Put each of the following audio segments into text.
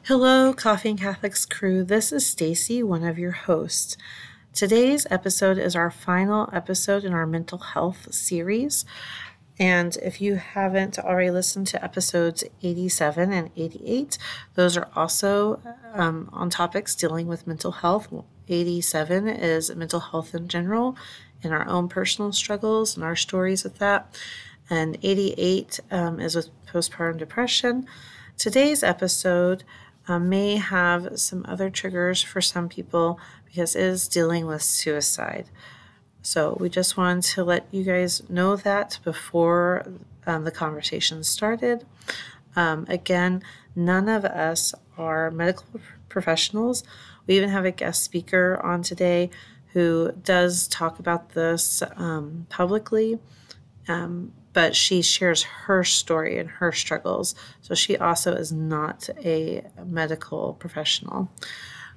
Hello, Coffee and Catholics crew. This is Stacy, one of your hosts. Today's episode is our final episode in our mental health series. And if you haven't already listened to episodes 87 and 88, those are also um, on topics dealing with mental health. 87 is mental health in general and our own personal struggles and our stories with that. And 88 um, is with postpartum depression. Today's episode um, may have some other triggers for some people because it is dealing with suicide. So we just wanted to let you guys know that before um, the conversation started. Um, again, none of us are medical professionals. We even have a guest speaker on today who does talk about this um, publicly. Um, but she shares her story and her struggles. So she also is not a medical professional.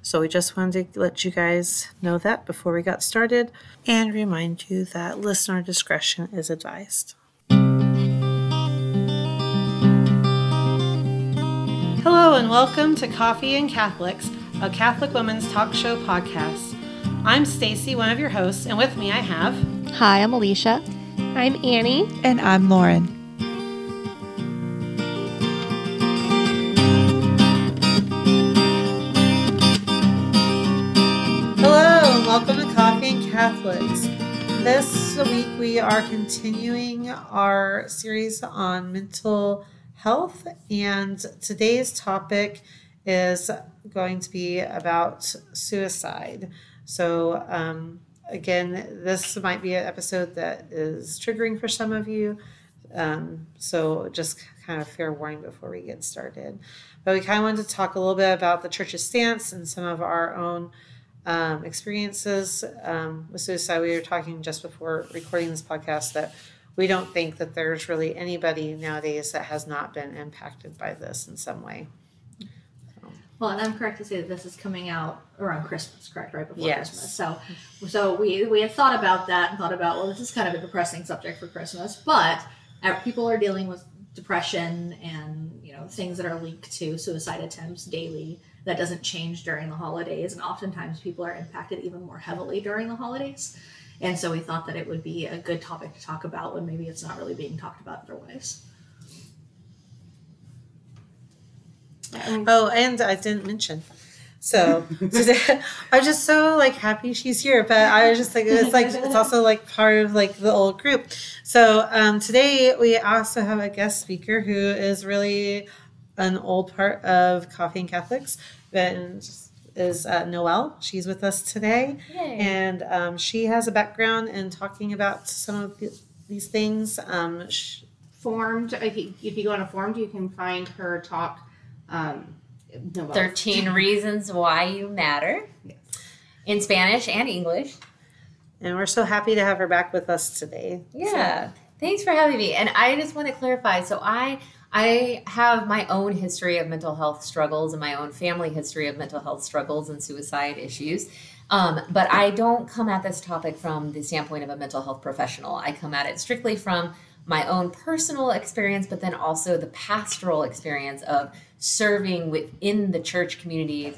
So we just wanted to let you guys know that before we got started and remind you that listener discretion is advised. Hello and welcome to Coffee and Catholics, a Catholic women's talk show podcast. I'm Stacy, one of your hosts, and with me I have Hi, I'm Alisha. I'm Annie. And I'm Lauren. Hello, and welcome to Coffee and Catholics. This week we are continuing our series on mental health, and today's topic is going to be about suicide. So, um, again, this might be an episode that is triggering for some of you. Um, so just kind of fair warning before we get started. But we kind of wanted to talk a little bit about the church's stance and some of our own um, experiences um, with suicide. We were talking just before recording this podcast that we don't think that there's really anybody nowadays that has not been impacted by this in some way. Well, and I'm correct to say that this is coming out around Christmas, correct? Right before Yes. Christmas. So, so we we had thought about that and thought about well, this is kind of a depressing subject for Christmas, but uh, people are dealing with depression and you know things that are linked to suicide attempts daily. That doesn't change during the holidays, and oftentimes people are impacted even more heavily during the holidays. And so we thought that it would be a good topic to talk about when maybe it's not really being talked about otherwise. Oh, and I didn't mention. So today, I'm just so like happy she's here. But I was just like, it's like it's also like part of like the old group. So um, today we also have a guest speaker who is really an old part of Coffee and Catholics, and is uh, Noelle. She's with us today, and um, she has a background in talking about some of the, these things. Um, sh- Formed, if you, if you go on a formed, you can find her talk. Um, Noelle, 13 Reasons Why You Matter in Spanish and English. and we're so happy to have her back with us today. Yeah. Thanks for having me. And I just want to clarify so I I have my own history of mental health struggles and my own family history of mental health struggles and suicide issues. Um, but I don't come at this topic from the standpoint of a mental health professional. I come at it strictly from my own personal experience, but then also the pastoral experience of serving within the church community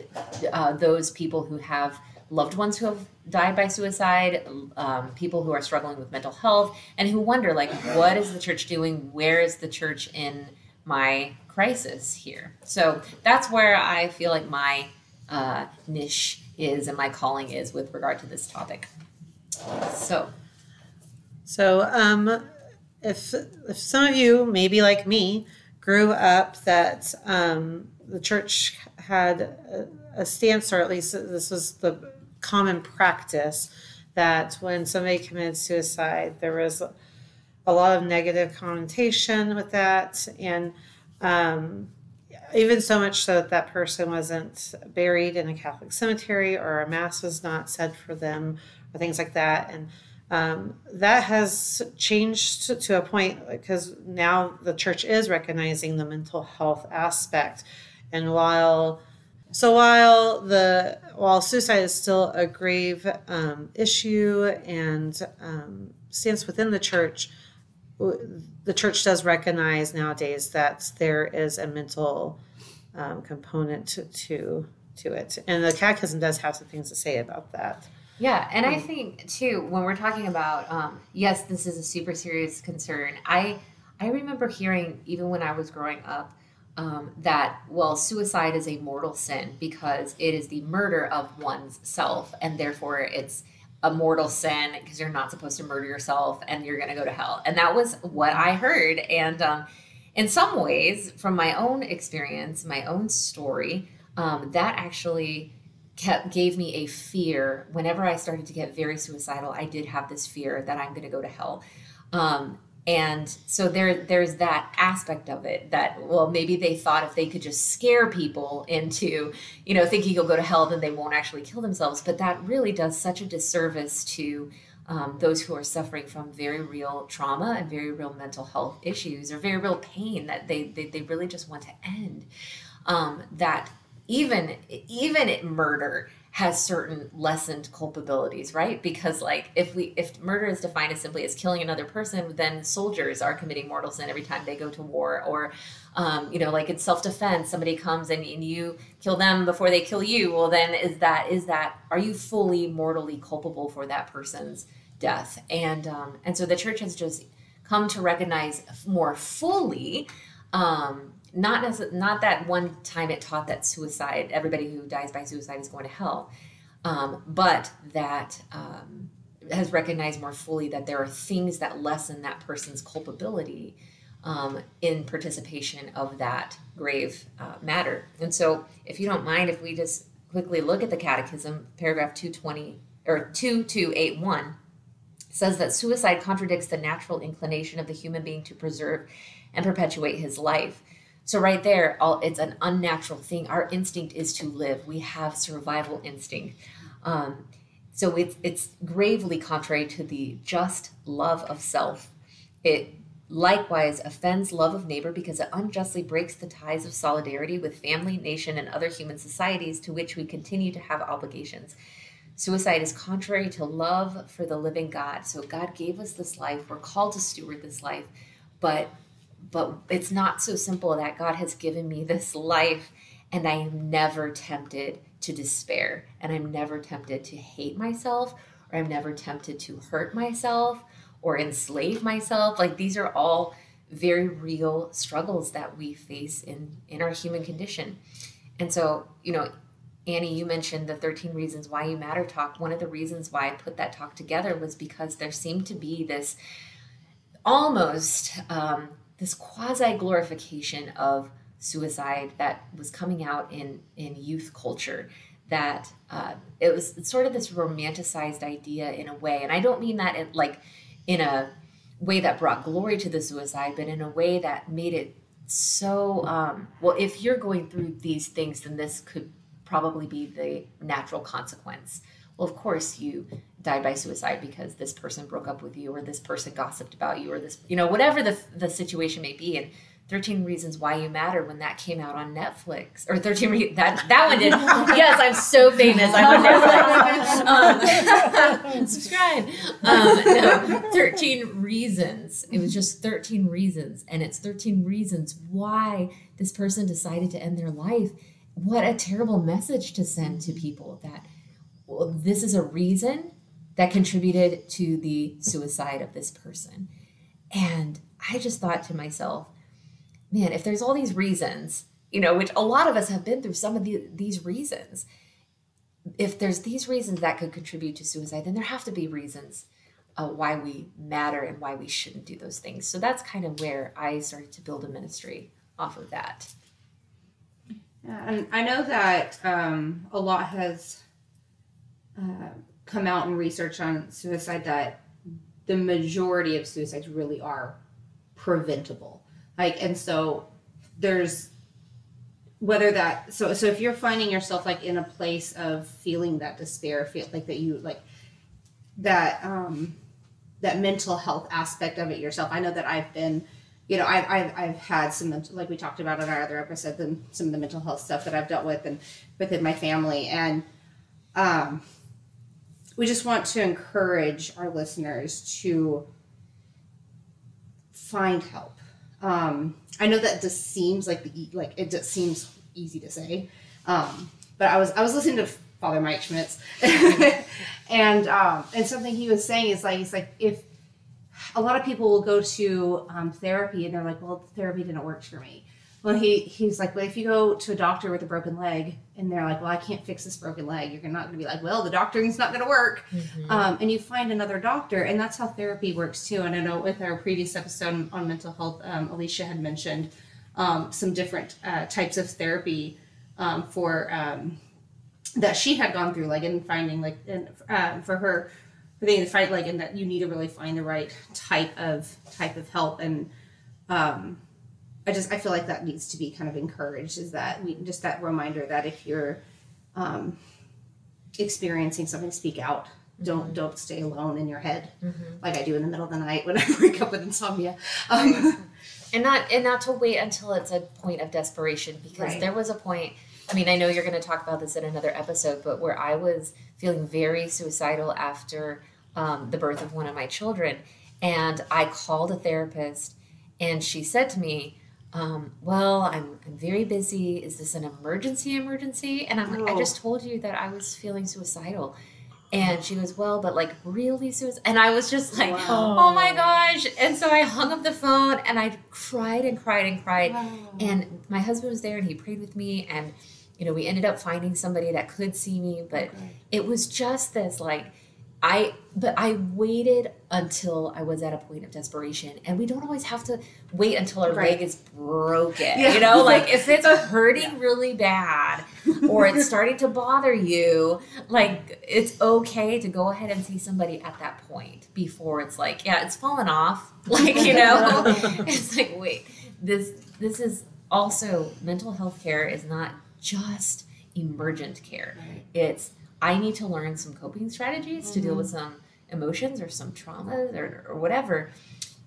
uh, those people who have loved ones who have died by suicide, um, people who are struggling with mental health, and who wonder, like, what is the church doing? Where is the church in my crisis here? So that's where I feel like my uh, niche is and my calling is with regard to this topic. So, So, um, if if some of you, maybe like me, grew up that um, the church had a, stance, or at least this was the common practice, that when somebody committed suicide, there was a lot of negative connotation with that, and um, even so much so that that person wasn't buried in a Catholic cemetery or a mass was not said for them or things like that. And um, that has changed to, a point because now the church is recognizing the mental health aspect. And while so while the while suicide is still a grave um, issue and um, stands within the church, the church does recognize nowadays that there is a mental um, component to, to to it. And the catechism does have some things to say about that. Yeah, and I think too when we're talking about um, yes, this is a super serious concern. I I remember hearing even when I was growing up um, that well, suicide is a mortal sin because it is the murder of one's self, and therefore it's a mortal sin because you're not supposed to murder yourself and you're going to go to hell. And that was what I heard. And um, in some ways, from my own experience, my own story, um, that actually kept gave me a fear. Whenever i started to get very suicidal i did have this fear that i'm going to go to hell. Um, and so there there's that aspect of it that well maybe they thought if they could just scare people into you know thinking you'll go to hell then they won't actually kill themselves. But that really does such a disservice to um, those who are suffering from very real trauma and very real mental health issues or very real pain that they they, they really just want to end. Um, that even even murder has certain lessened culpabilities right? Because like if we if murder is defined as simply as killing another person then soldiers are committing mortal sin every time they go to war or um, you know like it's self-defense. Somebody comes and, and you kill them before they kill you. Well then is that is that are you fully mortally culpable for that person's death? And um, and so the church has just come to recognize more fully um, not necess- not that one time it taught that suicide everybody who dies by suicide is going to hell um, but that um, has recognized more fully that there are things that lessen that person's culpability um, in participation of that grave uh, matter. And so if you don't mind if we just quickly look at the catechism paragraph 220 or 2281 says that suicide contradicts the natural inclination of the human being to preserve and perpetuate his life so right there, all, it's an unnatural thing. Our instinct is to live. We have survival instinct. Um, so it's it's gravely contrary to the just love of self. It likewise offends love of neighbor because it unjustly breaks the ties of solidarity with family, nation, and other human societies to which we continue to have obligations. Suicide is contrary to love for the living God. So God gave us this life. We're called to steward this life, but but it's not so simple that God has given me this life and I am never tempted to despair and I'm never tempted to hate myself or I'm never tempted to hurt myself or enslave myself. Like these are all very real struggles that we face in in our human condition. And so, you know, Annie, you mentioned the 13 reasons why you matter talk. One of the reasons why I put that talk together was because there seemed to be this almost um, this quasi glorification of suicide that was coming out in in youth culture that uh, it was sort of this romanticized idea in a way. And i don't mean that in, like in a way that brought glory to the suicide but in a way that made it so um, well if you're going through these things then this could probably be the natural consequence. Well of course you died by suicide because this person broke up with you or this person gossiped about you or this you know whatever the the situation may be. And 13 reasons why you matter when that came out on netflix. Or 13 re- that that one did. Yes i'm so famous. I'm on netflix. Um, subscribe. Um, no, 13 reasons. It was just 13 reasons. And it's 13 reasons why this person decided to end their life. What a terrible message to send to people that well, this is a reason that contributed to the suicide of this person. And I just thought to myself, man, if there's all these reasons, you know, which a lot of us have been through some of the, these reasons, if there's these reasons that could contribute to suicide, then there have to be reasons uh, why we matter and why we shouldn't do those things. So that's kind of where I started to build a ministry off of that. Yeah, and I know that um, a lot has uh, come out and research on suicide that the majority of suicides really are preventable. Like, and so there's whether that so so if you're finding yourself like in a place of feeling that despair, feel like that you like that um that mental health aspect of it yourself. I know that I've been you know, I've, I've, I've had some, like we talked about in our other episode, the, some of the mental health stuff that I've dealt with and within my family. And, um, we just want to encourage our listeners to find help. Um, I know that just seems like the like it just seems easy to say. Um, but I was I was listening to Father Mike Schmitz, and um, and something he was saying is like he's like if a lot of people will go to um, therapy and they're like, well, therapy didn't work for me. Well, he he's like, well, if you go to a doctor with a broken leg and they're like, well, I can't fix this broken leg, you're not going to be like, well, the doctoring's not going to work. Mhm. Um, and you find another doctor, and that's how therapy works too. And I know with our previous episode on mental health, um, Alisha had mentioned um, some different uh, types of therapy um, for um, that she had gone through, like in finding like and uh, for her for the fight like and that you need to really find the right type of type of help and um, I just I feel like that needs to be kind of encouraged is that we just that reminder that if you're um, experiencing something speak out. Don't don't stay alone in your head. Mhm. like I do in the middle of the night when I wake up with insomnia. Um, and not and not to wait until it's a point of desperation because Right. there was a point i mean i know you're going to talk about this in another episode but where i was feeling very suicidal after um, the birth of one of my children and i called a therapist and she said to me um, well I'm, I'm very busy. Is this an emergency emergency? And i'm like i Oh. just told you that i was feeling suicidal. And she goes well but like really suicidal and i was just like Wow. oh my gosh. And so i hung up the phone and i cried and cried and cried. And my husband was there and he prayed with me and you know we ended up finding somebody that could see me but it was just this like i but i waited until i was at a point of desperation and we don't always have to wait until our Right. leg is broken Yeah. you know like if it's hurting really bad or it's starting to bother you like it's okay to go ahead and see somebody at that point before it's like yeah it's fallen off like you know it's like wait this this is also mental health care is not just emergent care Right. it's i need to learn some coping strategies to deal with mm-hmm. some emotions or some traumas or, or whatever.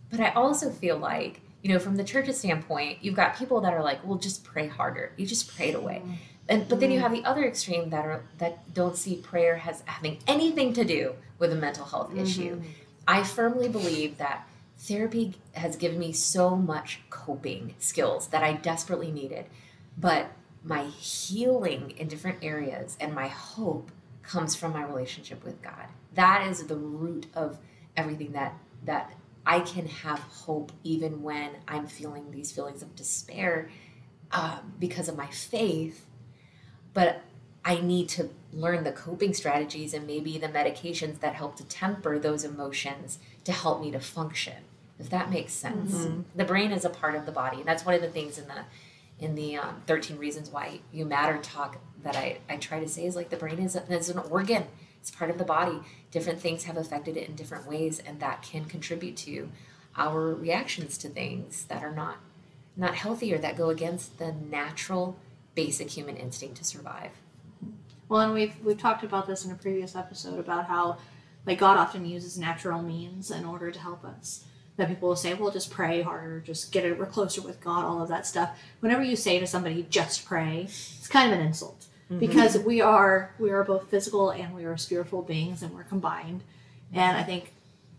But i also feel like you know from the church's standpoint you've got people that are like well just pray harder. You just pray it away. Mm-hmm. And but then you mm-hmm. have the other extreme that are that don't see prayer as having anything to do with a mental health issue. I firmly believe that therapy has given me so much coping skills that i desperately needed. But my healing in different areas and my hope comes from my relationship with god. That is the root of everything that that i can have hope even when i'm feeling these feelings of despair um, because of my faith. But I need to learn the coping strategies and maybe the medications that help to temper those emotions to help me to function. If that makes sense, the brain is a part of the body, and that's one of the things in the in the um, 13 reasons why you matter talk that I, I try to say is like the brain is, is an organ it's part of the body different things have affected it in different ways and that can contribute to our reactions to things that are not not healthy or that go against the natural basic human instinct to survive. Well, and we've we've talked about this in a previous episode about how like God often uses natural means in order to help us. That people will say, "Well, just pray harder, just get it we're closer with God," all of that stuff. Whenever you say to somebody, "Just pray," it's kind of an insult Mm-hmm. because we are we are both physical and we are spiritual beings and we're combined. And I think,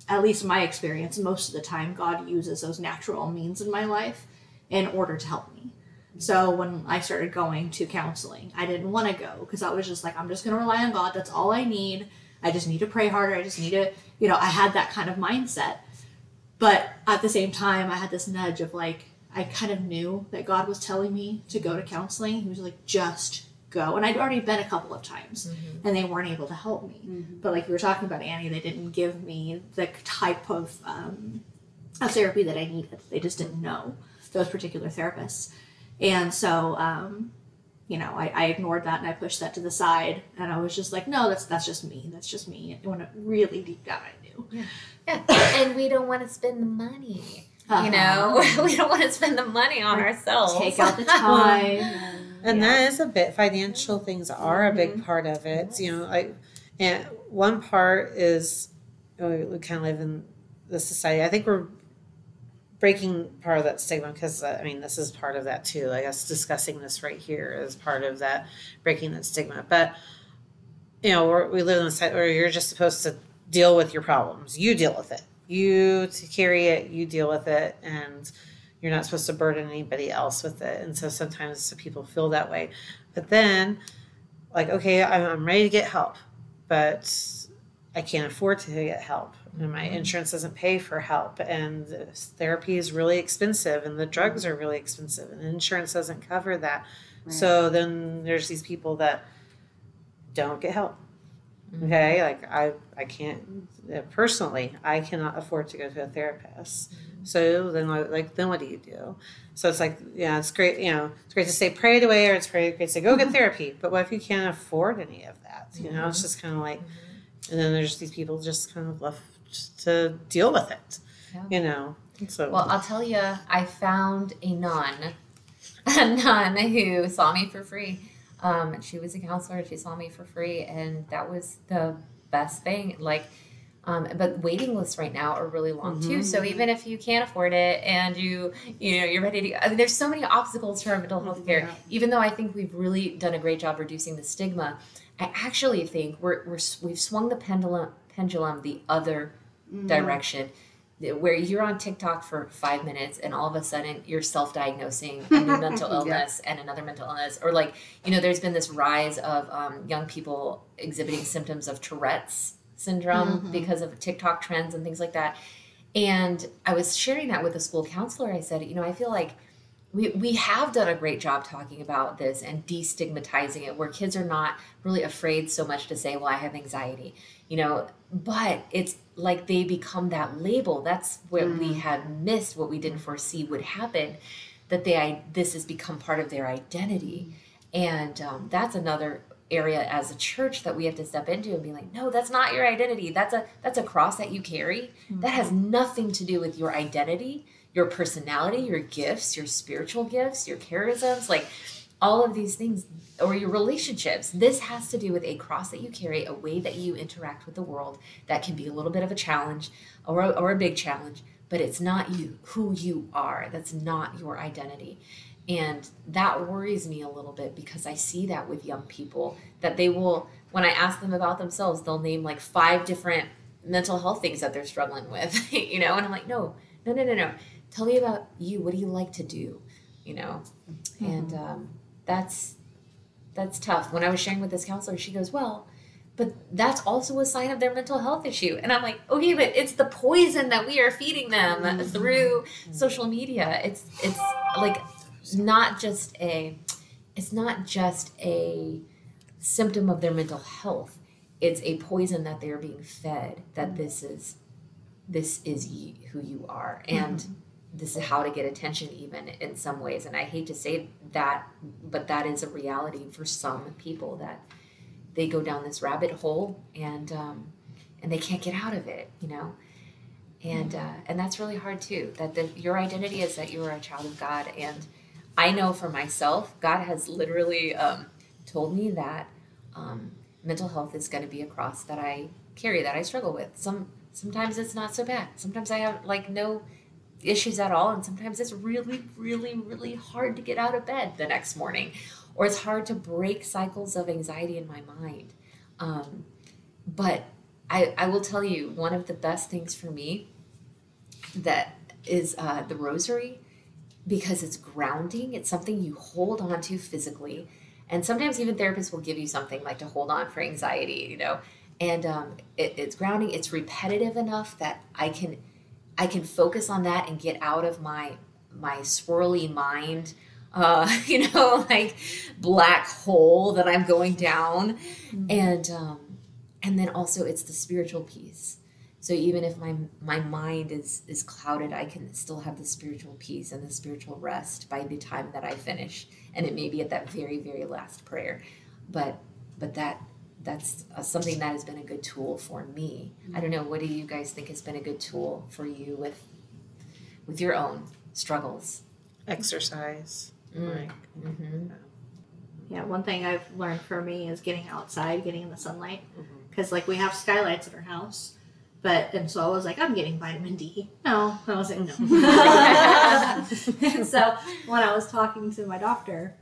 at least in my experience, most of the time God uses those natural means in my life in order to help me. So when I started going to counseling, I didn't want to go because I was just like, I'm just going to rely on God. That's all I need. I just need to pray harder. I just need to, you know, I had that kind of mindset. But at the same time, I had this nudge of like, I kind of knew that God was telling me to go to counseling. He was like, just go. And I'd already been a couple of times and they weren't able to help me. But like you were talking about, Annie, they didn't give me the type of, um, of therapy that I needed. They just didn't know those particular therapists. And so, um, you know, I, I ignored that and I pushed that to the side. And I was just like, no, that's that's just me. That's just me. And when it really deep down, I knew. Yeah, yeah. and we don't want to spend the money. You know, we don't want to spend the money on ourselves. take out the time. And, yeah. that is a bit financial things are a big part of it. You know, like and one part is you we kind of live in the society. I think we're breaking part of that stigma because uh, I mean this is part of that too. I guess discussing this right here is part of that breaking that stigma. But you know, we're, we live in a society where you're just supposed to deal with your problems. You deal with it. You to carry it. You deal with it, and you're not supposed to burden anybody else with it. And so sometimes people feel that way. But then, like, okay, I'm, I'm ready to get help, but I can't afford to get help. And my Mm-hmm. insurance doesn't pay for help. And therapy is really expensive, and the drugs are really expensive, and insurance doesn't cover that. Right. So then there's these people that don't get help. Mm-hmm. Okay, like I, I can't personally, I cannot afford to go to a therapist. So then, like, then what do you do? So it's like, yeah, it's great. You know, it's great to say pray it away, or it's great, great to say go get mm-hmm. therapy. But what if you can't afford any of that? You know, it's mm-hmm. just kind of like, mm-hmm. and then there's these people just kind of left to deal with it. Yeah. You know, so Well, I'll tell you, I found a nun, a nun who saw me for free. Um, she was a counselor. She saw me for free, and that was the best thing. Like, um, but waiting lists right now are really long too. So even if you can't afford it and you, you know, you're ready to, I mean, there's so many obstacles to our mental health care. Even though I think we've really done a great job reducing the stigma, I actually think we're, we're we've swung the pendulum pendulum the other direction. Where you're on TikTok for five minutes and all of a sudden you're self-diagnosing a new mental Yeah. illness and another mental illness. Or like you know there's been this rise of um, young people exhibiting symptoms of tourette's syndrome mm-hmm. because of tiktok trends and things like that. And i was sharing that with a school counselor. I said you know i feel like we, we have done a great job talking about this and destigmatizing it where kids are not really afraid so much to say well i have anxiety you know? But it's like they become that label. That's what we mm. had missed what we didn't foresee would happen that they I, this has become part of their identity. Mm. And um, that's another area as a church that we have to step into and be like no that's not your identity. That's a that's a cross that you carry that has mm-hmm. nothing to do with your identity your personality your gifts your spiritual gifts your charisms like all of these things or your relationships. This has to do with a cross that you carry a way that you interact with the world that can be a little bit of a challenge or a, or a big challenge but it's not you who you are. That's not your identity and that worries me a little bit because i see that with young people that they will when i ask them about themselves they'll name like five different mental health things that they're struggling with you know? And i'm like no no no no no. Tell me about you. What do you like to do? You know? Mm-hmm. And um, that's that's tough. When i was sharing with this counselor she goes well but that's also a sign of their mental health issue. And i'm like okay but it's the poison that we are feeding them mm-hmm. through mm-hmm. social media. It's it's like not just a it's not just a symptom of their mental health. It's a poison that they're being fed that this is this is ye, who you are. And this is how to get attention even in some ways. And i hate to say that but that is a reality for some people that they go down this rabbit hole and um, and they can't get out of it you know? And uh, and that's really hard too that the, your identity is that you are a child of god and i know for myself god has literally um, told me that um, mental health is going to be a cross that i carry that i struggle with. Some sometimes it's not so bad. Sometimes i have like no issues at all and sometimes it's really really really hard to get out of bed the next morning or it's hard to break cycles of anxiety in my mind. Um, but I, I will tell you one of the best things for me that is uh, the rosary because it's grounding. It's something you hold on to physically. And sometimes even therapists will give you something like to hold on for anxiety you know? And um, it, it's grounding. It's repetitive enough that i can i can focus on that and get out of my my swirly mind uh, you know like black hole that i'm going down. And um, and then also it's the spiritual piece so even if my my mind is is clouded i can still have the spiritual peace and the spiritual rest by the time that i finish and it may be at that very very last prayer but but that that's uh, something that has been a good tool for me i don't know what do you guys think has been a good tool for you with with your own struggles exercise. Mm. Like, mm-hmm. Yeah, one thing I've learned for me is getting outside, getting in the sunlight. Mhm. Because, like, we have skylights at our house. But, and so I was like, I'm getting vitamin D. No, I was like, no. and so when I was talking to my doctor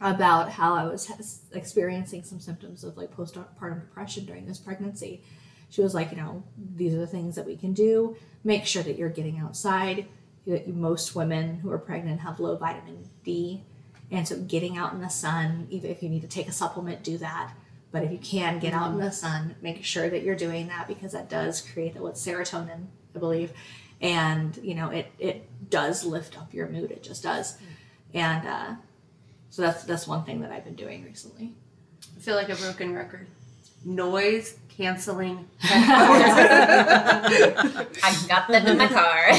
about how I was experiencing some symptoms of like postpartum depression during this pregnancy, she was like, you know, these are the things that we can do. Make sure that you're getting outside. most women who are pregnant have low vitamin D, and so getting out in the sun, even if you need to take a supplement, do that. But if you can get out in the sun, make sure that you're doing that because that does create what's serotonin, I believe, and you know it it does lift up your mood. It just does, and uh, so that's that's one thing that I've been doing recently. I feel like a broken record. Noise canceling. I got them in my car.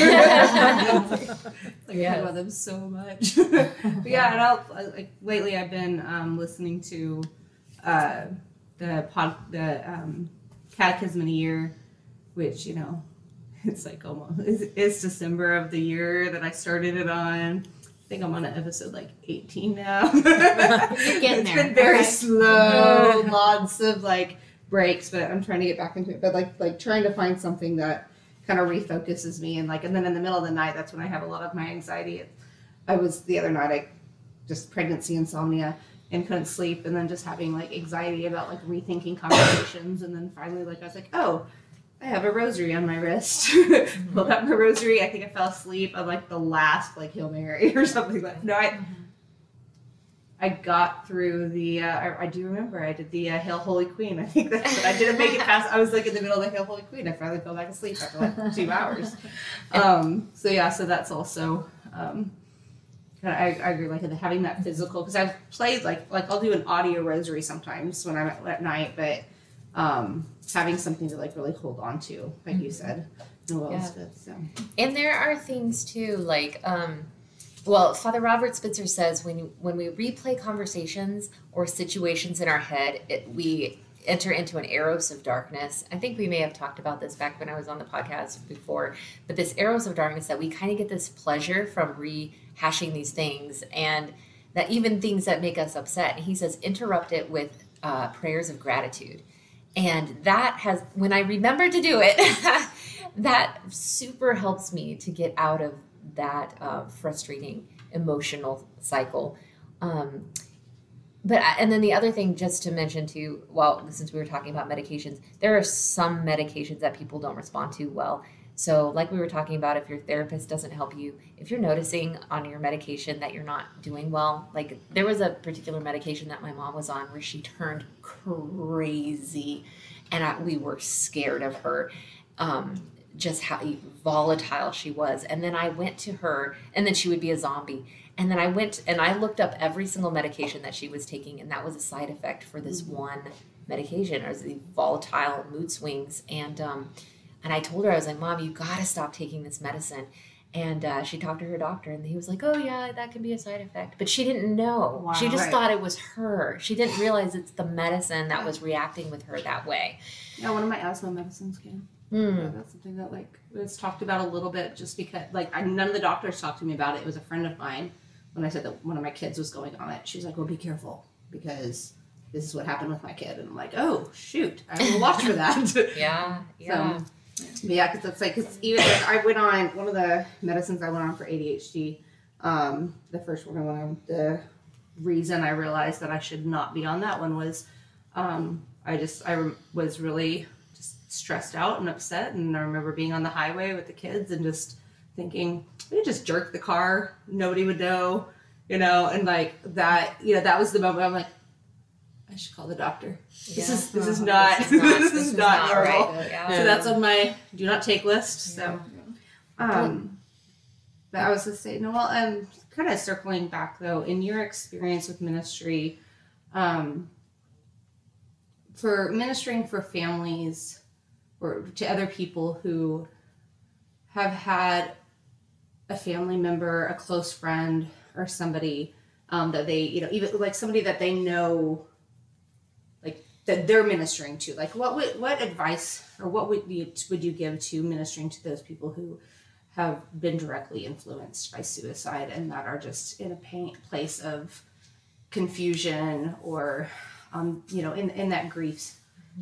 like, I love them so much. but yeah, and I'll, like lately I've been um, listening to uh, the pod, the um, Catechism in a Year, which you know, it's like almost it's, it's December of the year that I started it on. I think I'm on an episode like 18 now. You're getting it's there. been very Okay. slow, lots of like breaks, but I'm trying to get back into it. But like like trying to find something that kind of refocuses me and like and then in the middle of the night that's when I have a lot of my anxiety. I was the other night I just pregnancy insomnia and couldn't sleep and then just having like anxiety about like rethinking conversations and then finally like I was like, oh, I have a rosary on my wrist. Pulled out my rosary. I think I fell asleep on like the last like Hail Mary or something like no I I got through the. Uh, I, I do remember I did the uh, Hail Holy Queen. I think that's what I didn't make it past. I was like in the middle of the Hail Holy Queen. I finally fell back asleep after like two hours. Um, so yeah, so that's also. Um, I, I agree, like having that physical because I've played like like I'll do an audio rosary sometimes when I'm at, at night, but um, having something to like really hold on to, like you said, Noelle is good. So And there are things too, like, um, well, Father Robert Spitzer says when when we replay conversations or situations in our head, it, we enter into an eros of darkness. I think we may have talked about this back when I was on the podcast before, but this eros of darkness that we kind of get this pleasure from rehashing these things, and that even things that make us upset. He says interrupt it with uh, prayers of gratitude, and that has when I remember to do it. that super helps me to get out of that uh, frustrating emotional cycle. Um, but and then the other thing, just to mention too, well, since we were talking about medications, there are some medications that people don't respond to well. So, like we were talking about, if your therapist doesn't help you, if you're noticing on your medication that you're not doing well, like there was a particular medication that my mom was on where she turned crazy, and I, we were scared of her. Um, just how volatile she was. And then I went to her, and then she would be a zombie. And then I went and I looked up every single medication that she was taking, and that was a side effect for this one medication, or the volatile mood swings. And um, and I told her I was like, "Mom, you gotta stop taking this medicine." And uh, she talked to her doctor, and he was like, "Oh yeah, that could be a side effect." But she didn't know. she just Right. thought it was her. She didn't realize it's the medicine that was reacting with her that way. yeah, one of my asthma medicines can. Hmm. Yeah, that's something that like was talked about a little bit just because like I, none of the doctors talked to me about it. It was a friend of mine when I said that one of my kids was going on it. She was like, "Well, be careful because this is what happened with my kid." And I'm like, "Oh shoot, I will watch for that." Yeah, yeah. But yeah, because it's like, cause even like, I went on one of the medicines I went on for ADHD. Um, the first one I went on, the reason I realized that I should not be on that one was um, I just I was really just stressed out and upset, and I remember being on the highway with the kids and just thinking we could just jerk the car, nobody would know, you know, and like that, you know, that was the moment I'm like, I should call the doctor. This is this is not this is not, this is not normal. right. Yeah. So that's on my do not take list. So, um, but I was gonna say, Noelle, um, kind of circling back though, in your experience with ministry, um, for ministering for families or to other people who have had a family member, a close friend, or somebody um, that they, you know, even like somebody that they know like that they're ministering to. Like what would what advice or what would you would you give to ministering to those people who have been directly influenced by suicide and that are just in a pain, place of confusion or um, you know in, in that grief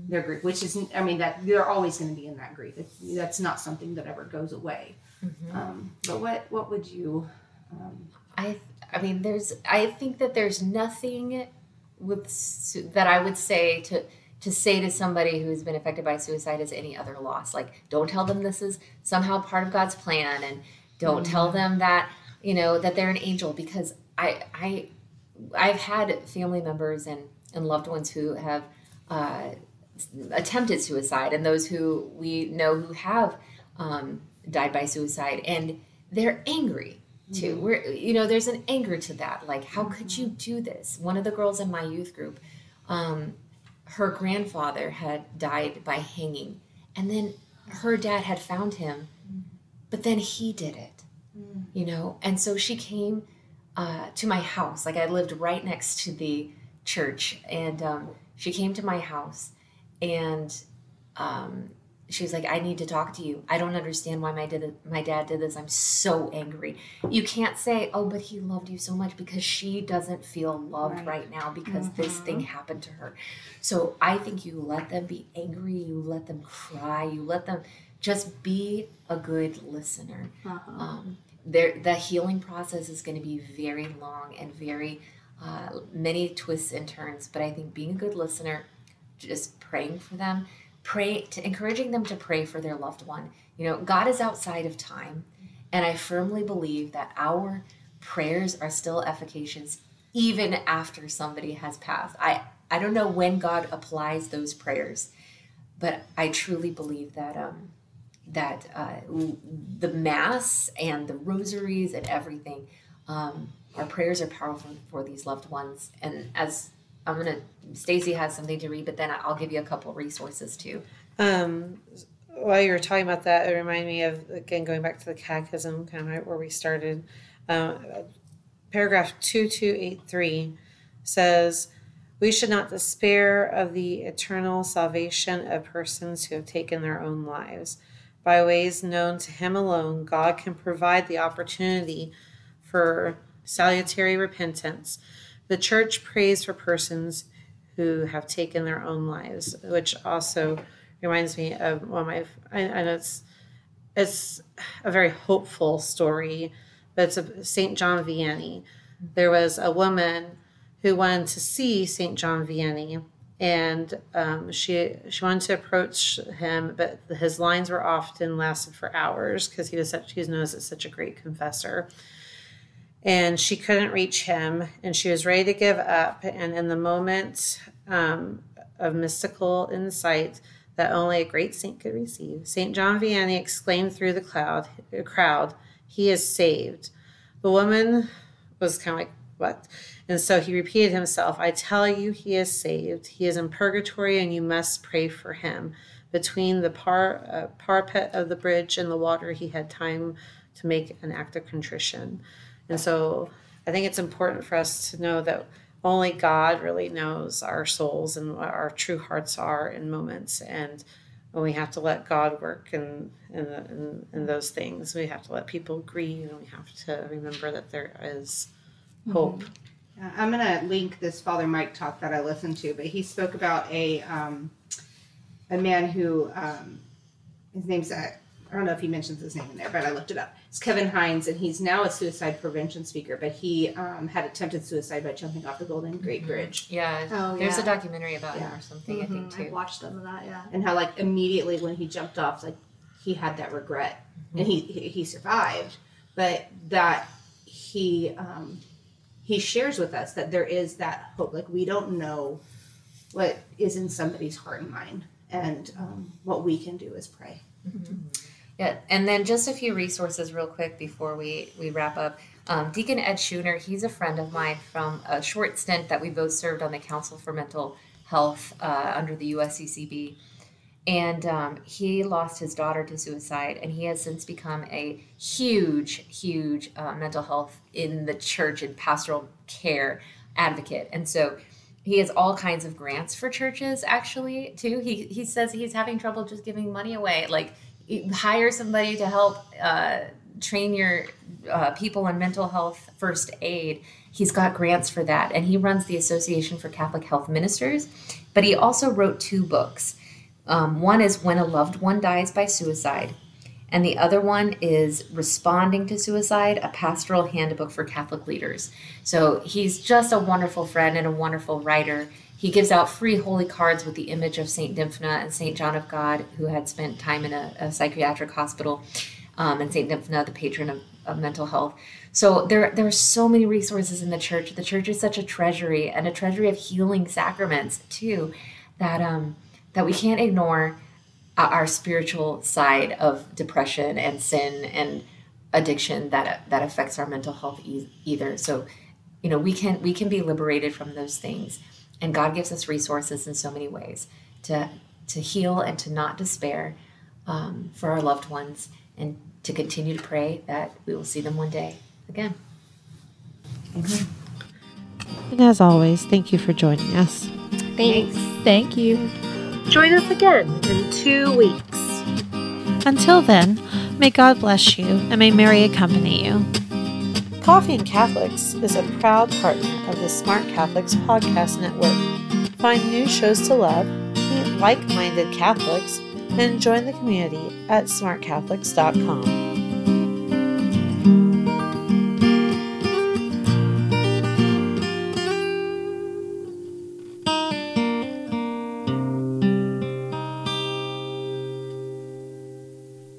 their grief which is i mean that they're always going to be in that grief. That's not something that ever goes away um, but what what would you um, I I mean there's I think that there's nothing with that I would say to to say to somebody who's been affected by suicide as any other loss. Like don't tell them this is somehow part of God's plan and Don't tell them that you know that they're an angel because I I I've had family members and and loved ones who have uh, attempted suicide and those who we know who have um, died by suicide and they're angry too. Mm-hmm. we're you know there's an anger to that like how could you do this? One of the girls in my youth group um, her grandfather had died by hanging and then her dad had found him but then he did it you know? And so she came uh, to my house. Like i lived right next to the church and um, she came to my house and um, she was like i need to talk to you. I don't understand why my, did my dad did this. I'm so angry. You can't say oh but he loved you so much because she doesn't feel loved Right. right, now because this thing happened to her. So i think you let them be angry. You let them cry. You let them just be a good listener. Uh-huh. um, there the healing process is going to be very long and very uh, many twists and turns but i think being a good listener just praying for them pray to encouraging them to pray for their loved one. You know god is outside of time and i firmly believe that our prayers are still efficacious even after somebody has passed. I i don't know when god applies those prayers but i truly believe that um that uh, the mass and the rosaries and everything um, our prayers are powerful for these loved ones. And as i'm gonna stacy has something to read but then i'll give you a couple resources too Um, while you were talking about that, it reminded me of again going back to the catechism, kind of right where we started. Uh, paragraph two two eight three says, "We should not despair of the eternal salvation of persons who have taken their own lives. By ways known to Him alone, God can provide the opportunity for salutary repentance. The Church prays for persons." Who have taken their own lives, which also reminds me of one of my I it's it's a very hopeful story but it's a saint john vianney there was a woman who wanted to see saint john vianney and um, she she wanted to approach him but his lines were often lasted for hours because he was such he was known as such a great confessor and she couldn't reach him and she was ready to give up. And in the moment um, of mystical insight that only a great saint could receive st john vianney exclaimed through the cloud crowd he is saved. The woman was kind of like what? And so he repeated himself i tell you he is saved. He is in purgatory and you must pray for him. Between the par, uh, parapet of the bridge and the water he had time to make an act of contrition and so I think it's important for us to know that only God really knows our souls and what our true hearts are in moments. And when we have to let God work in, in, in, in those things, we have to let people grieve and we have to remember that there is hope. Uh, I'm gonna link this Father Mike talk that I listened to, but he spoke about a um, a man who um, his name's uh, I don't know if he mentions his name in there, but I looked it up. It's Kevin Hines, and he's now a suicide prevention speaker. But he um, had attempted suicide by jumping off the Golden Gate Bridge, yeah Oh, there's yeah. a documentary about him or something i think too I've watched some of that, yeah. and how like immediately when he jumped off, like he had that regret, and he he he survived, but that he um, he shares with us that there is that hope. Like we don't know what is in somebody's heart and mind, and um, what we can do is pray. Yeah, and then just a few resources real quick before we, we wrap up. Um, Deacon Ed Shoener, he's a friend of mine from a short stint that we both served on the Council for Mental Health uh, under the USCCB. And um, he lost his daughter to suicide, and he has since become a huge, huge uh, mental health in the church and pastoral care advocate. And so he has all kinds of grants for churches, actually, too. He, he says he's having trouble just giving money away. Like, hire somebody to help uh, train your uh, people in mental health first aid. He's got grants for that, and he runs the Association for Catholic Health Ministers. But he also wrote two books. Um, one is When a Loved One Dies by Suicide, and the other one is Responding to Suicide, a pastoral handbook for Catholic leaders. So he's just a wonderful friend and a wonderful writer. He gives out free holy cards with the image of Saint Dymphna and Saint John of God, who had spent time in a, a psychiatric hospital. um, and Saint Dymphna, the patron of, of mental health. So there there are so many resources in the church. The church is such a treasury and a treasury of healing sacraments too, that um that we can't ignore our spiritual side of depression and sin and addiction that that affects our mental health e- either. So, you know, we can we can be liberated from those things, and God gives us resources in so many ways to to heal and to not despair um, for our loved ones, and to continue to pray that we will see them one day again. And as always, thank you for joining us. Thanks. Thank you. Join us again in two weeks. Until then, may God bless you and may Mary accompany you. Coffee and Catholics is a proud partner of the Smart Catholics Podcast Network. Find new shows to love, meet like minded Catholics, and join the community at smartcatholics.com.